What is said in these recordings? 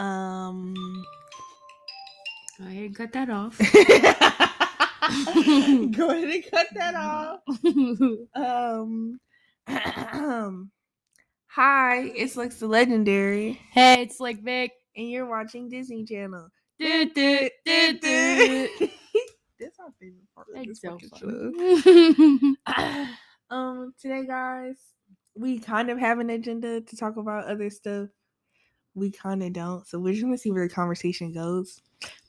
Um. Go ahead and cut that off. Go ahead and cut that off. Um. Hi, it's Lex the Legendary, hey, it's Slick Vic. and you're watching Disney Channel. Do, do, do, do. That's our favorite part of It's this so show. um, today, guys, we kind of have an agenda to talk about other stuff. We kind of don't, so we're just gonna see where the conversation goes.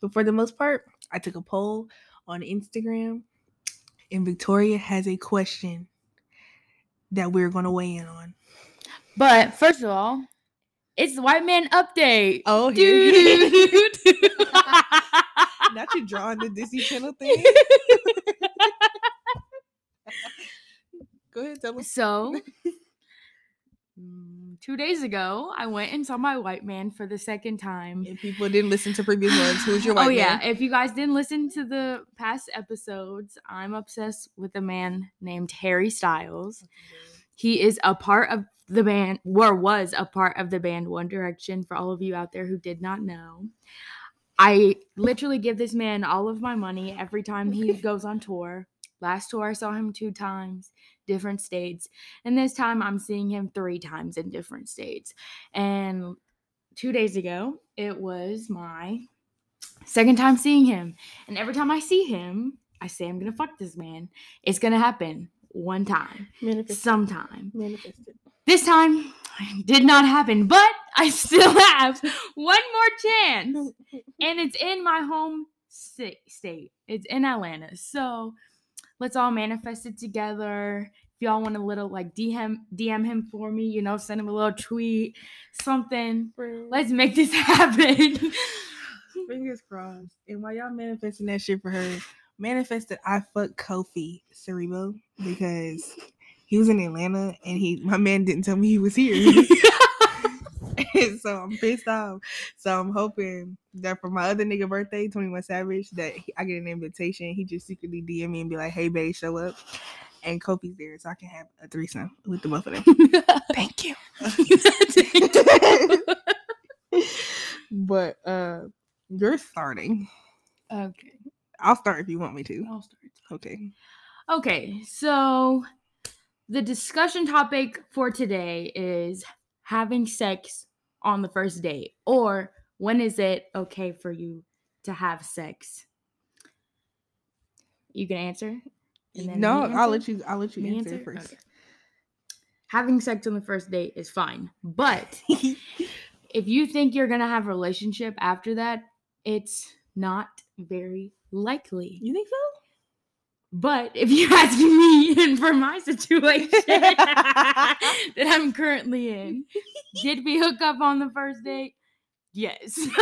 But for the most part, I took a poll on Instagram, and Victoria has a question that we're gonna weigh in on. but first of all, it's the white man update. Oh, Doo-doo-doo-doo. not you drawing the Disney Channel thing. Go ahead, tell us. so, two days ago, I went and saw my white man for the second time. If people didn't listen to previous ones, who's your oh, white man? oh yeah, man? if you guys didn't listen to the past episodes, I'm obsessed with a man named Harry Styles. He is a part of the band, or was a part of the band One Direction. For all of you out there who did not know, I literally give this man all of my money every time he goes on tour. Last tour, I saw him two times, different states, and this time I'm seeing him three times in different states. And two days ago, it was my second time seeing him, and every time I see him, I say I'm gonna fuck this man. It's gonna happen one time, Manifested. sometime. Manifested. This time did not happen, but I still have one more chance. And it's in my home state. It's in Atlanta. So let's all manifest it together. If y'all want a little like DM DM him for me, you know, send him a little tweet, something. Let's make this happen. Fingers crossed. And while y'all manifesting that shit for her, manifested I fuck Kofi Siriboe because he was in Atlanta and he my man didn't tell me he was here. So I'm pissed off. So I'm hoping that for my other nigga birthday, 21 Savage, that he- I get an invitation. He just secretly DM me and be like, hey babe, show up. And Kofi's there so I can have a threesome with the both of them. Thank you. but uh you're starting. okay. I'll start if you want me to. I'll start. Okay. Okay, so the discussion topic for today is having sex on the first date, or when is it okay for you to have sex? You can answer. No, me I'll let you I'll let you Me answer, answer? first. Okay. Having sex on the first date is fine, but if you think you're gonna have a relationship after that, it's not very likely. you think so? But if you're asking me and for my situation that I'm currently in, did we hook up on the first date? Yes.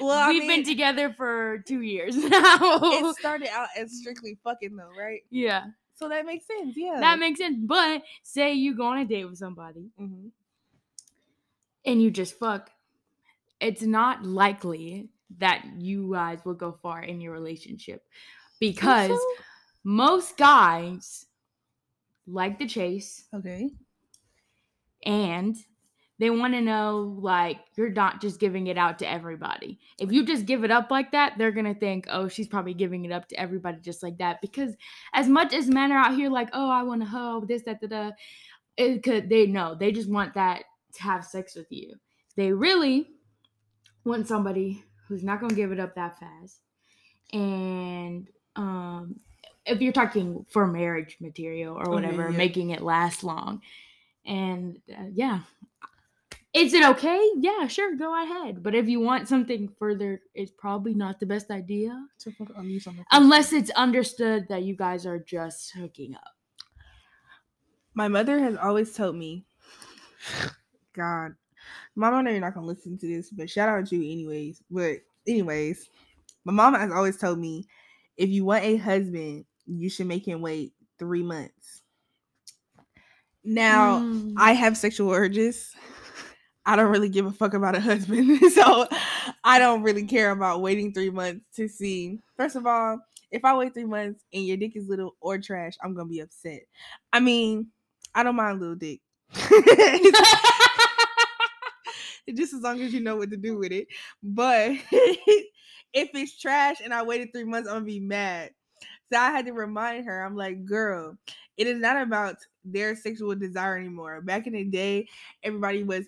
Well, We've mean, been together for two years now. it started out as strictly fucking though, right? yeah, So that makes sense, yeah. that makes sense. But say you go on a date with somebody hmm and you just fuck, it's not likely that you guys will go far in your relationship because most guys like the chase okay. and they want to know like you're not just giving it out to everybody. If you just give it up like that, they're gonna think, oh, she's probably giving it up to everybody just like that. Because as much as men are out here like, oh, I want to hoe this, that, that, it could they know they just want that to have sex with you. They really want somebody who's not gonna give it up that fast. And um, if you're talking for marriage material or Okay, whatever, yeah. making it last long. And uh, yeah, is it okay? Yeah, sure, go ahead. But if you want something further, it's probably not the best idea To fuck on you unless it's understood that you guys are just hooking up. my mother has always told me, God, Mama, I know you're not gonna listen to this, but shout out to you anyways. But anyways, my mama has always told me, if you want a husband, you should make him wait three months. Now, Mm. I have sexual urges. I don't really give a fuck about a husband. so I don't really care about waiting three months to see. First of all, if I wait three months and your dick is little or trash, I'm gonna be upset. I mean, I don't mind little dick. just as long as you know what to do with it. But if it's trash and I waited three months, I'm gonna be mad. So I had to remind her, I'm like, girl, it is not about their sexual desire anymore. Back in the day, everybody was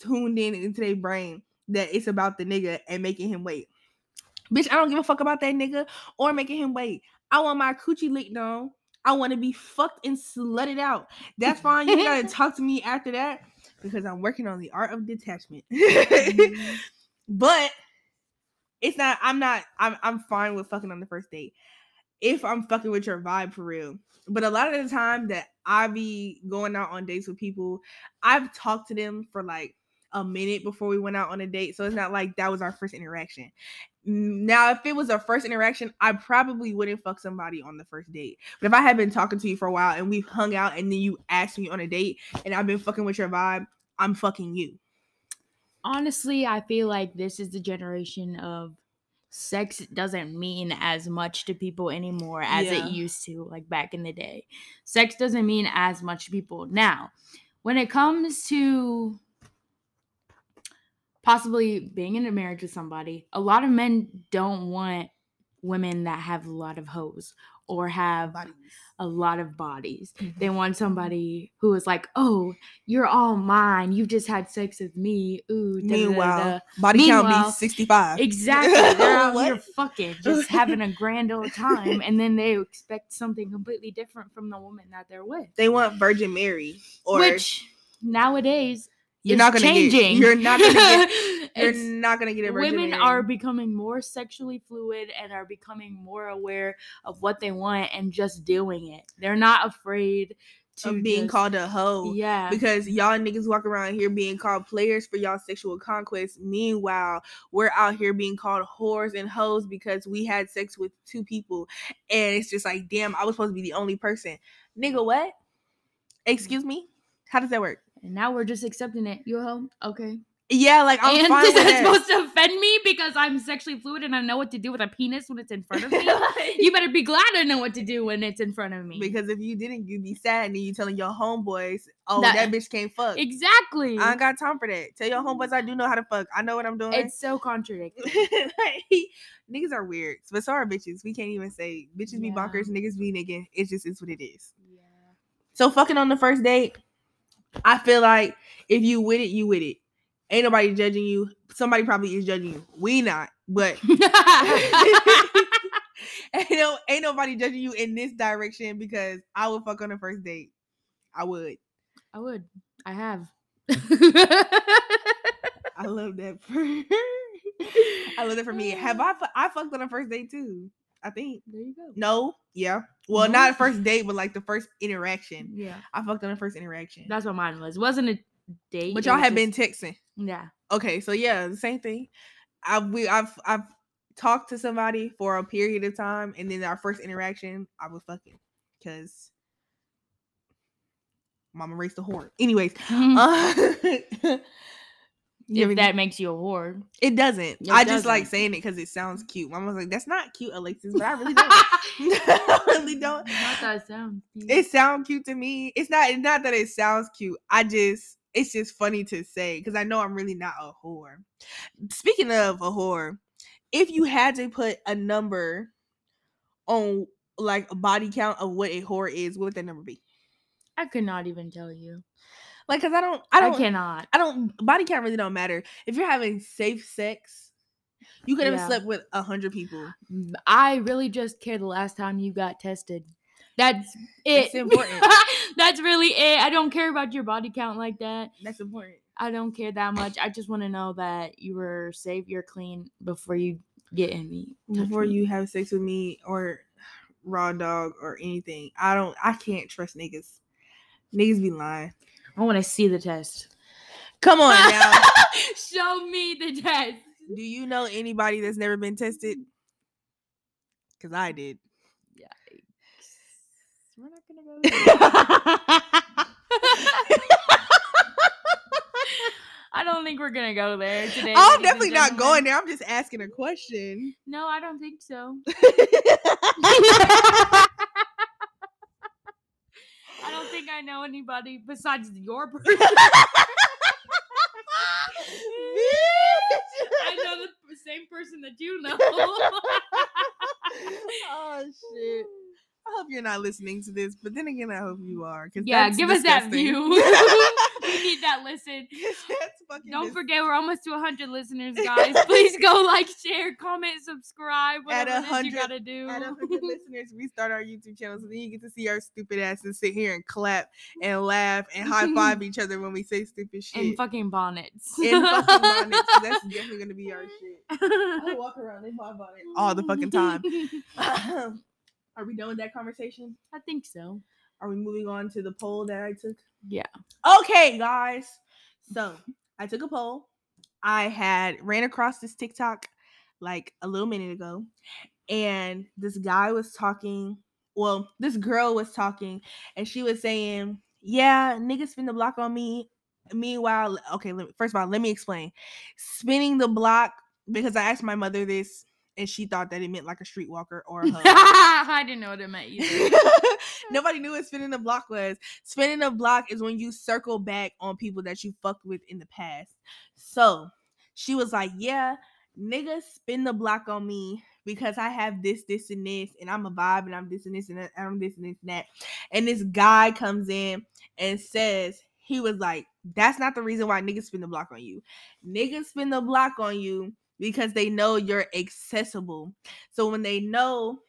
tuned in into their brain that it's about the nigga and making him wait. Bitch, I don't give a fuck about that nigga or making him wait. I want my coochie licked on. I want to be fucked and slutted out. That's fine. You gotta talk to me after that because I'm working on the art of detachment. Mhm. but it's not. I'm not. I'm. I'm fine with fucking on the first date if I'm fucking with your vibe for real. But a lot of the time that I be going out on dates with people, I've talked to them for like a minute before we went out on a date. So it's not like that was our first interaction. Now, if it was a first interaction, I probably wouldn't fuck somebody on the first date. But if I had been talking to you for a while and we've hung out and then you asked me on a date and I've been fucking with your vibe, I'm fucking you. Honestly, I feel like this is the generation of sex doesn't mean as much to people anymore as Yeah. it used to, like back in the day. Sex doesn't mean as much to people now. When it comes to possibly being in a marriage with somebody, a lot of men don't want women that have a lot of hoes or have a lot of bodies. They mm-hmm. want somebody who is like, "Oh, you're all mine. You've just had sex with me." Ooh, da, da, da, da." Meanwhile, body count be 65. exactly. They're out here fucking, just having a grand old time, and then they expect something completely different from the woman that they're with. They want Virgin Mary, or Which nowadays you're not gonna changing. get. You're not gonna get. You're not gonna get a Virgin women are becoming more sexually fluid and are becoming more aware of what they want and just doing it. They're not afraid to of being just- called a hoe. Yeah. Because y'all niggas walk around here being called players for y'all sexual conquest. Meanwhile, we're out here being called whores and hoes because we had sex with two people. And it's just like, damn, I was supposed to be the only person. Nigga, what? Excuse me? How does that work? And now we're just accepting it. You a hoe? Okay. Yeah, like I'm and fine is with that. supposed to offend me because I'm sexually fluid and I know what to do with a penis when it's in front of me? you better be glad I know what to do when it's in front of me. because if you didn't, you'd be sad and then you telling your homeboys, oh, That- that, bitch can't fuck. exactly. I ain't got time for that. Tell your homeboys I do know how to fuck. I know what I'm doing. it's so contradictory. Like, niggas are weird, but so are bitches. We can't even say bitches be bonkers, niggas be nigga. It's just it's what it is. yeah. So fucking on the first date, I feel like if you with it, you with it. Ain't nobody judging you. Somebody probably is judging you. We not, but ain't, no, ain't nobody judging you in this direction because I would fuck on the first date. I would. I would. I have. I love that. For, I love that for me. Have I? I fucked on the first date too. I think. there you go. No. Yeah. Well, No? not first date, but like the first interaction. Yeah. I fucked on the first interaction. That's what mine was. It wasn't a date. but y'all had have been texting. Yeah. Okay, so yeah, the same thing. I've we I've I've talked to somebody for a period of time, and then our first interaction, I was fucking because mama raised a whore. Anyways, uh, you if that makes you a whore. it doesn't. It I just like saying it because it sounds cute. Mama was like, "That's not cute, Alexis," but I really don't. I really don't. Not that sound. it sounds cute to me. It's not it's not that it sounds cute. I just it's just funny to say because I know I'm really not a whore. Speaking of a whore, if you had to put a number on like a body count of what a whore is, what would that number be? I could not even tell you. Like, cause I don't, I I, don't, I, cannot. don't. Body count really don't matter. If you're having safe sex, you could have Yeah. slept with a hundred people. Mm, I really just care the last time you got tested. That's it. It's important. That's really it. I don't care about your body count like that. That's important. I don't care that much. I just want to know that you were safe, you're clean before you get in me. before me. you have sex with me or raw dog or anything. I don't I can't trust niggas. Niggas be lying. I want to see the test. Come on now. Show me the test. Do you know anybody that's never been tested? Cause I did. Yeah. We're not gonna go. I don't think we're gonna go there today. I'm definitely not going there. I'm just asking a question. No, I don't think so. I know anybody besides your person. I know the same person that you know. oh shit. I hope you're not listening to this, but then again, I hope you are. yeah, give disgusting. us that view. we need that listen. Don't dis- forget, we're almost to 100 listeners, guys. Please go like, share, comment, subscribe, At whatever it is you 100 gotta do. At 100 listeners, we start our YouTube channel, so then you get to see our stupid asses sit here and clap and laugh and high five each other when we say stupid shit. In fucking bonnets. In fucking bonnets. That's definitely gonna be our shit. I walk around in my bonnet all the fucking time. Are we done with that conversation? I think so. Are we moving on to the poll that I took? Yeah. Okay, guys. So I took a poll. I had ran across this TikTok like a little minute ago, and this guy was talking. Well, this girl was talking, and she was saying, "Yeah, niggas spin the block on me." Meanwhile, okay, let me, first of all, let me explain. Spinning the block because I asked my mother this, and she thought that it meant like a streetwalker or a. I didn't know what it meant either. Nobody knew what spinning the block was. Spinning the block is when you circle back on people that you fucked with in the past. So she was like, Yeah, niggas spin the block on me because I have this, this, and this, and I'm a vibe, and I'm this and this, and I'm this and this and that. And this guy comes in and says, he was like, That's not the reason why niggas spin the block on you. Niggas spin the block on you because they know you're accessible. So when they know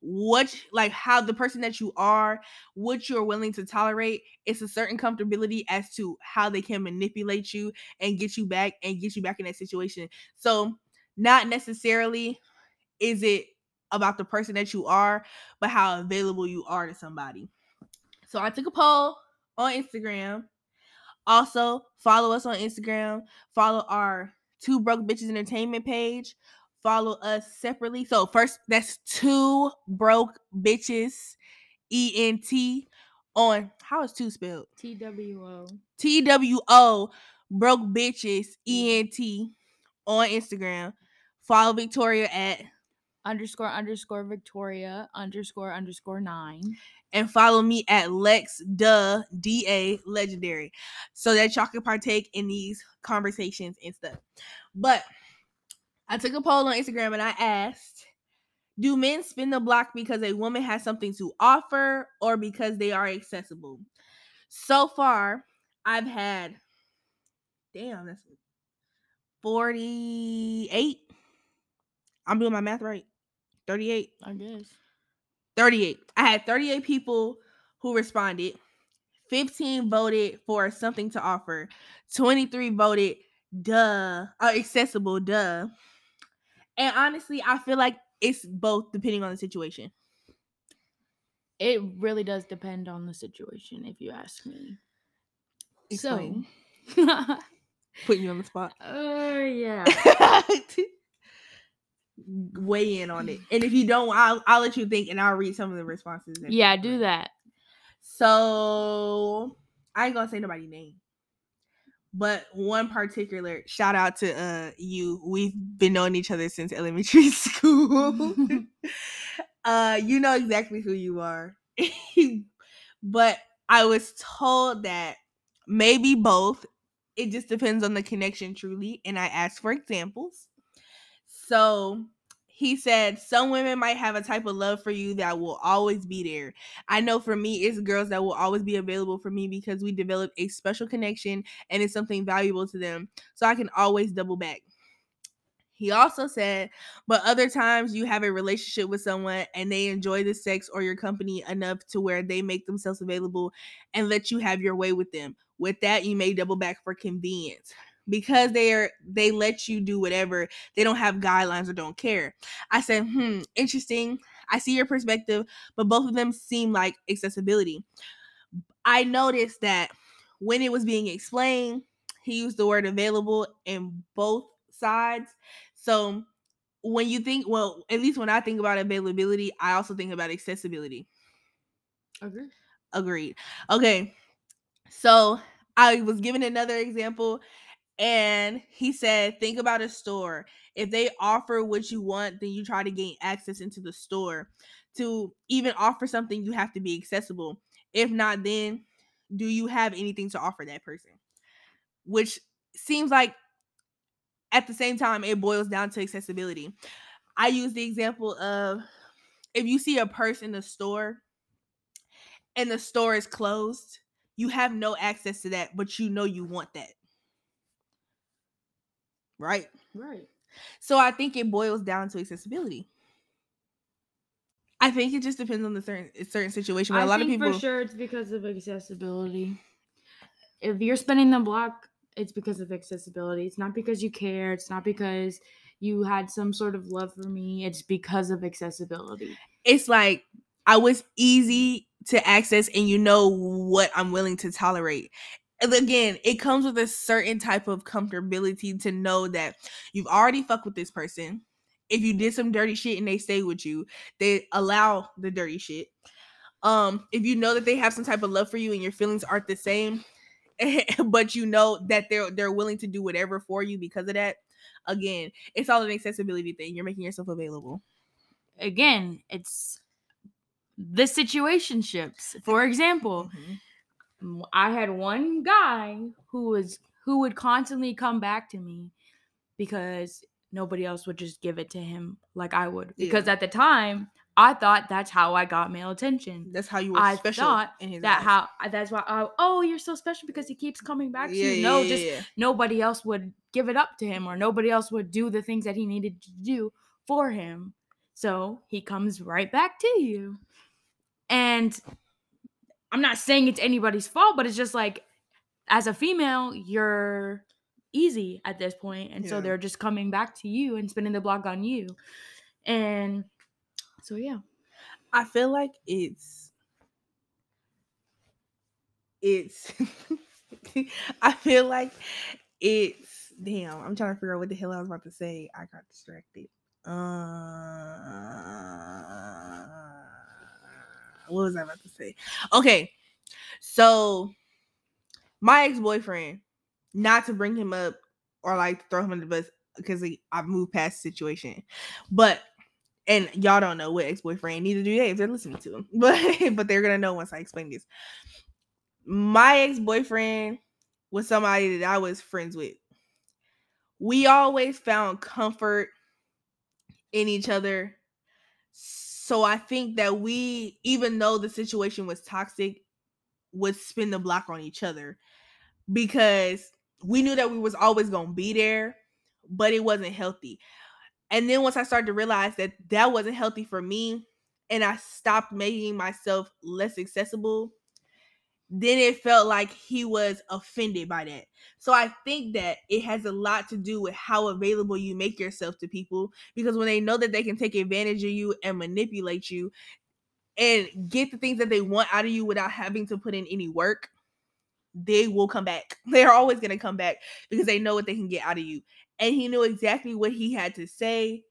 what like how the person that you are what you're willing to tolerate it's a certain comfortability as to how they can manipulate you and get you back and get you back in that situation. So not necessarily is it about the person that you are but how available you are to somebody. So i took a poll on instagram. Also follow us on instagram. Follow our two broke bitches entertainment page follow us separately. So first, that's two broke bitches, E N T, on how is two spelled? TWO. T W O, broke bitches, mm. E N T, on Instagram. Follow Victoria at Underscore underscore Victoria underscore underscore nine. and follow me at Lex Duh D A Legendary, so that y'all can partake in these conversations and stuff. But I took a poll on Instagram and I asked, do men spin the block because a woman has something to offer or because they are accessible? So far, I've had damn, that's 48. I'm doing my math right. 38. I guess. 38. I had 38 people who responded. 15 voted for something to offer. 23 voted duh, uh, accessible, duh. And honestly, I feel like it's both depending on the situation. It really does depend on the situation, if you ask me. Explain. So, Putting you on the spot. Oh, yeah. Weigh in on it. And if you don't, I'll, I'll let you think and I'll read some of the responses. Yeah, do that. So I ain't gonna say nobody's name. But one particular shout out to uh you. We've been knowing each other since elementary school. uh you know exactly who you are. but I was told that maybe both. It just depends on the connection truly. And I asked for examples. So he said some women might have a type of love for you that will always be there. I know for me, it's girls that will always be available for me because we developed a special connection and it's something valuable to them. So I can always double back. He also said, but other times you have a relationship with someone and they enjoy the sex or your company enough to where they make themselves available and let you have your way with them. With that, you may double back for convenience. Because they are they let you do whatever, they don't have guidelines or don't care. I said, hmm, interesting. I see your perspective, but both of them seem like accessibility. I noticed that when it was being explained, he used the word available in both sides. So when you think, well, at least when I think about availability, I also think about accessibility. Agree. Agreed. Okay. So I was given another example, and he said, think about a store. If they offer what you want, then you try to gain access into the store. To even offer something, you have to be accessible. If not, then do you have anything to offer that person? Which seems like at the same time, it boils down to accessibility. I use the example of if you see a purse in the store and the store is closed, you have no access to that, but you know you want that. Right? Right. So I think it boils down to accessibility. I think it just depends on the certain eh, certain situation. But I a lot of people for sure it's because of accessibility. If you're spending the block, it's because of accessibility. It's not because you care. It's not because you had some sort of love for me. It's because of accessibility. it's like I was easy to access and you know what I'm willing to tolerate. Again, it comes with a certain type of comfortability to know that you've already fucked with this person. If you did some dirty shit and they stay with you, they allow the dirty shit. Um, if you know that they have some type of love for you and your feelings aren't the same, but you know that they're they're willing to do whatever for you because of that. Again, it's all an accessibility thing. You're making yourself available. Again, it's the situationships. For example, Mhm. I had one guy who was who would constantly come back to me because nobody else would just give it to him like I would. Because Yeah. at the time, I thought that's how I got male attention. That's how you were I special thought That how that's why I, oh you're so special because he keeps coming back to you. yeah, no, yeah, just yeah. nobody else would give it up to him or nobody else would do the things that he needed to do for him. So he comes right back to you. And I'm not saying it's anybody's fault, but it's just like as a female, you're easy at this point, And so they're just coming back to you and spinning the block on you. And so yeah. I feel like it's it's I feel like it's damn, I'm trying to figure out what the hell I was about to say. I got distracted. Uh what was I about to say? Okay. So my ex-boyfriend, not to bring him up or like throw him in the bus because I've moved past the situation. But and y'all don't know what ex-boyfriend, neither do they if they're listening to him. But but they're gonna know once I explain this. My ex-boyfriend was somebody that I was friends with. We always found comfort in each other. So I think that we, even though the situation was toxic, would spin the block on each other because we knew that we was always gonna be there, but it wasn't healthy. And then once I started to realize that that wasn't healthy for me, and I stopped making myself less accessible, then it felt like he was offended by that. So I think that it has a lot to do with how available you make yourself to people because when they know that they can take advantage of you and manipulate you and get the things that they want out of you without having to put in any work, they will come back. They're always going to come back because they know what they can get out of you. And he knew exactly what he had to say,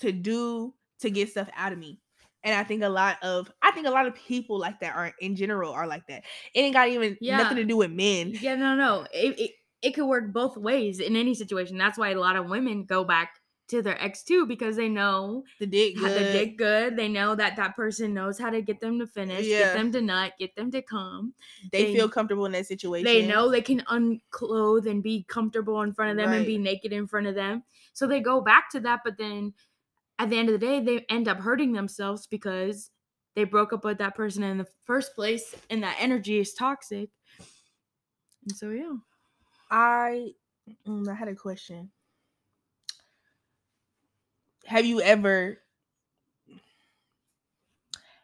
to do, to get stuff out of me. And I think a lot of I think a lot of people like that are in general are like that. It ain't got even Yeah. nothing to do with men. Yeah, no, no. It, it it could work both ways in any situation. That's why a lot of women go back to their ex too because they know The dick good. the dick good. They know that that person knows how to get them to finish, Yeah. get them to nut, get them to come. they, they- feel comfortable in that situation. They know they can unclothe and be comfortable in front of them and be naked in front of them. So they go back to that, but then at the end of the day, they end up hurting themselves because they broke up with that person in the first place and that energy is toxic. And so yeah. I mm, I had a question. Have you ever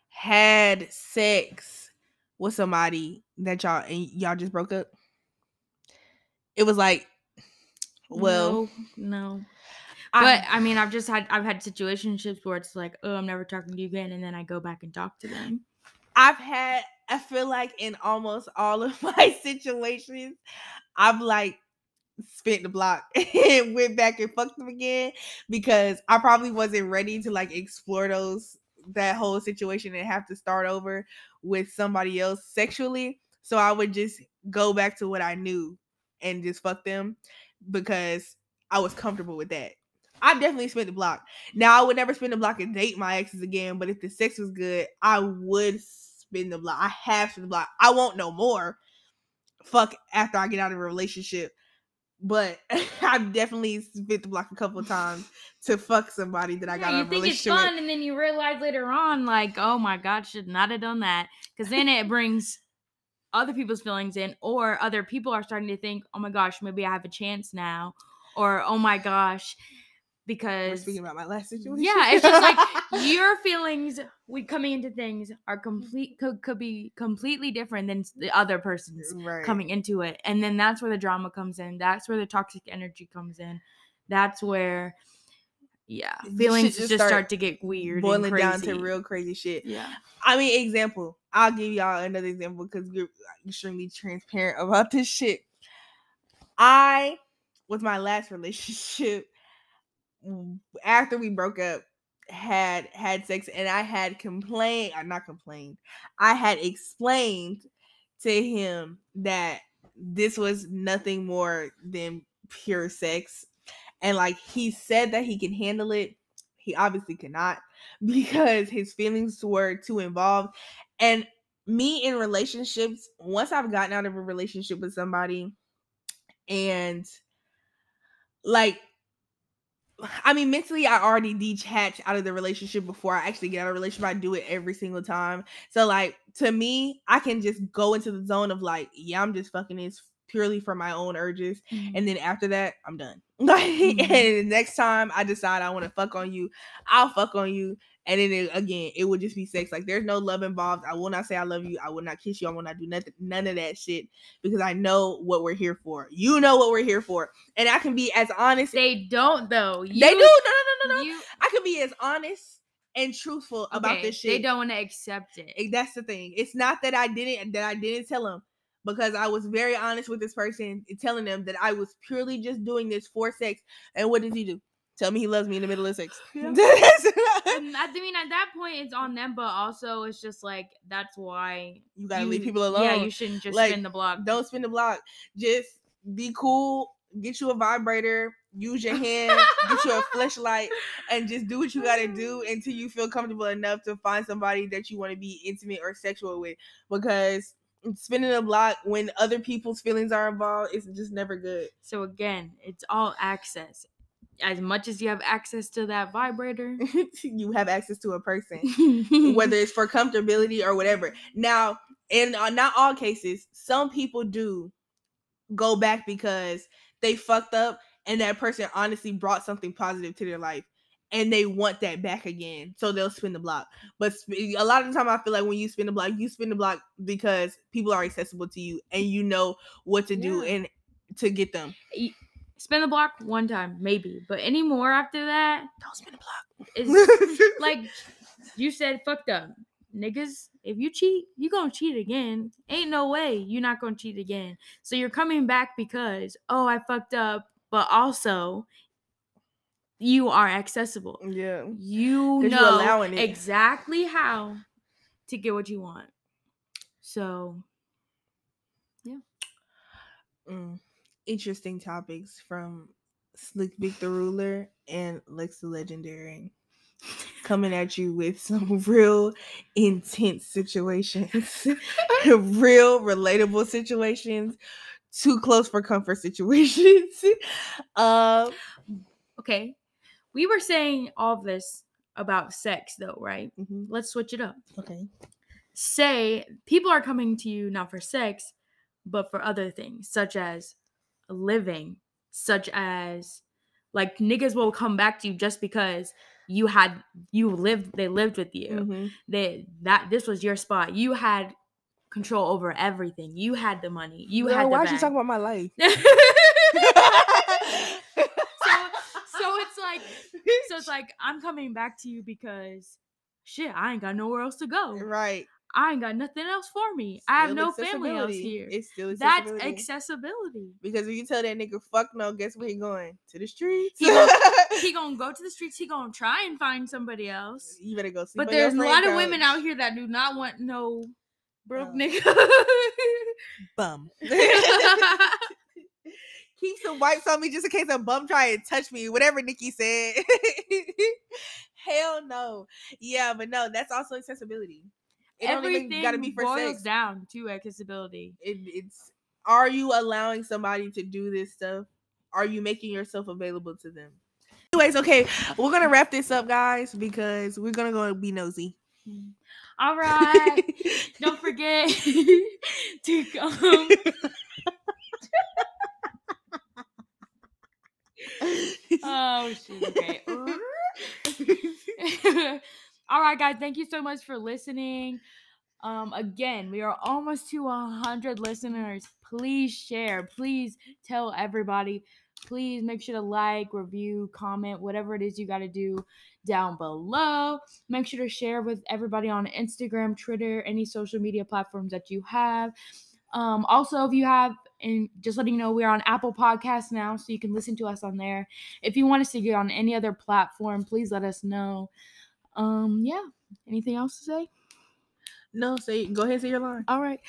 had sex with somebody that y'all and y'all just broke up? It was like, well, no, no. But I mean, I've just had I've had situationships where it's like, oh, I'm never talking to you again, and then I go back and talk to them. I've had I feel like in almost all of my situations, I've like spent the block and went back and fucked them again because I probably wasn't ready to like explore those that whole situation and have to start over with somebody else sexually. So I would just go back to what I knew and just fuck them because I was comfortable with that. I definitely spent the block. Now I would never spend the block and date my exes again, but if the sex was good, I would spend the block. I have spent the block. I won't no more. Fuck after I get out of a relationship. but I've definitely spent the block a couple of times to fuck somebody that I got Yeah, a you think it's fun, with. and then you realize later on, like, oh my god, should not have done that, because then it brings other people's feelings in, or other people are starting to think, oh my gosh, maybe I have a chance now, or oh my gosh, We're because speaking about my last situation. yeah, it's just like your feelings we coming into things are complete could, could be completely different than the other person's right. coming into it. And then that's where the drama comes in. That's where the toxic energy comes in. That's where yeah, feelings just just, start start to get weird boiling and crazy. down to real crazy shit. Yeah. I mean, example. I'll give y'all another example because you're extremely transparent about this shit. I, with my last relationship, after we broke up, had had sex and I had complained, uh, not complained, I had explained to him that this was nothing more than pure sex. And like he said that he can handle it. He obviously cannot because his feelings were too involved. And me in relationships, once I've gotten out of a relationship with somebody and like I mean, mentally, I already detach out of the relationship before I actually get out of a relationship. I do it every single time. So, like, to me, I can just go into the zone of like, yeah, I'm just fucking this purely for my own urges. And then after that, I'm done. Like, Mhm. and the next time I decide I want to fuck on you, I'll fuck on you. And then it, again, it will just be sex. Like, there's no love involved. I will not say I love you. I will not kiss you. I will not do nothing, none of that shit because I know what we're here for. You know what we're here for, and I can be as honest. they don't though. You, they do. No, no, no, no, no. You, I can be as honest and truthful about okay, this shit. They don't want to accept it. Eh, That's the thing. It's not that I didn't that I didn't tell him because I was very honest with this person, telling them that I was purely just doing this for sex. And what does he do? Tell me he loves me in the middle of sex. Yeah. And I mean, at that point, it's on them, but also it's just like that's why you gotta you- leave people alone. Yeah, you shouldn't just Like, spin the block. Don't spin the block. Just be cool. Get you a vibrator. Use your hand. get you a flashlight, and just do what you gotta do until you feel comfortable enough to find somebody that you want to be intimate or sexual with. Because spinning the block when other people's feelings are involved is just never good. So again, it's all access. As much as you have access to that vibrator, you have access to a person, whether it's for comfortability or whatever. Now, in uh, not all cases, some people do go back because they fucked up and that person honestly brought something positive to their life and they want that back again. So they'll spin the block. But sp- a lot of the time, I feel like when you spin the block, you spin the block because people are accessible to you and you know what to do and to get them. Spin the block one time, maybe, but any more after that Don't spin the block. is like you said, fucked up. Niggas, if you cheat, you gonna cheat again. Ain't no way you're not gonna cheat again. So you're coming back because, oh, I fucked up, but also you are accessible. yeah. You know allowing it. exactly how to get what you want. So Mm. Interesting topics from Slick Vic the Ruler and Lex the Legendary. Coming at you with some real intense situations, real relatable situations, too close for comfort situations. um, okay. We were saying all this about sex though, right? mhm, Let's switch it up. okay. say people are coming to you not for sex, but for other things, such as living, such as like niggas will come back to you just because you had you lived they lived with you. mhm. They that this was your spot. You had control over everything. You had the money. You Girl, had the Why are you talking about my life? so so it's like so it's like I'm coming back to you because shit, I ain't got nowhere else to go. right. I ain't got nothing else for me. I have no family else here. It's still That's accessibility. accessibility. Because if you tell that nigga fuck no, guess where he going? To the streets. He gon- He gonna go to the streets. He gonna try and find somebody else. you better go see. But there's a lot of women out here that do not want no broke nigga. bum. Keep some wipes on me just in case a bum try and touch me. Whatever Nikki said. Hell no. Yeah, but no, that's also accessibility. It don't Everything even gotta be for boils sex. down to accessibility. It, it's are you allowing somebody to do this stuff are you making yourself available to them? Anyways, okay, we're gonna wrap this up, guys, because we're gonna go be nosy. Hmm. All right. Don't forget to come. oh shit. Okay. All right, guys. Thank you so much for listening. Um, again, we are almost to a hundred listeners. Please share. Please tell everybody. Please make sure to like, review, comment, whatever it is you got to do down below. Make sure to share with everybody on Instagram, Twitter, any social media platforms that you have. Um, also, if you have, and just letting you know, we're on Apple Podcasts now, so you can listen to us on there. If you want us to get on any other platform, please let us know. Um, yeah. Anything else to say? No, say go ahead, say your line. All right.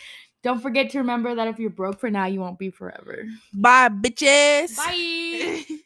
Don't forget to remember that if you're broke for now, you won't be forever. Bye, bitches. Bye.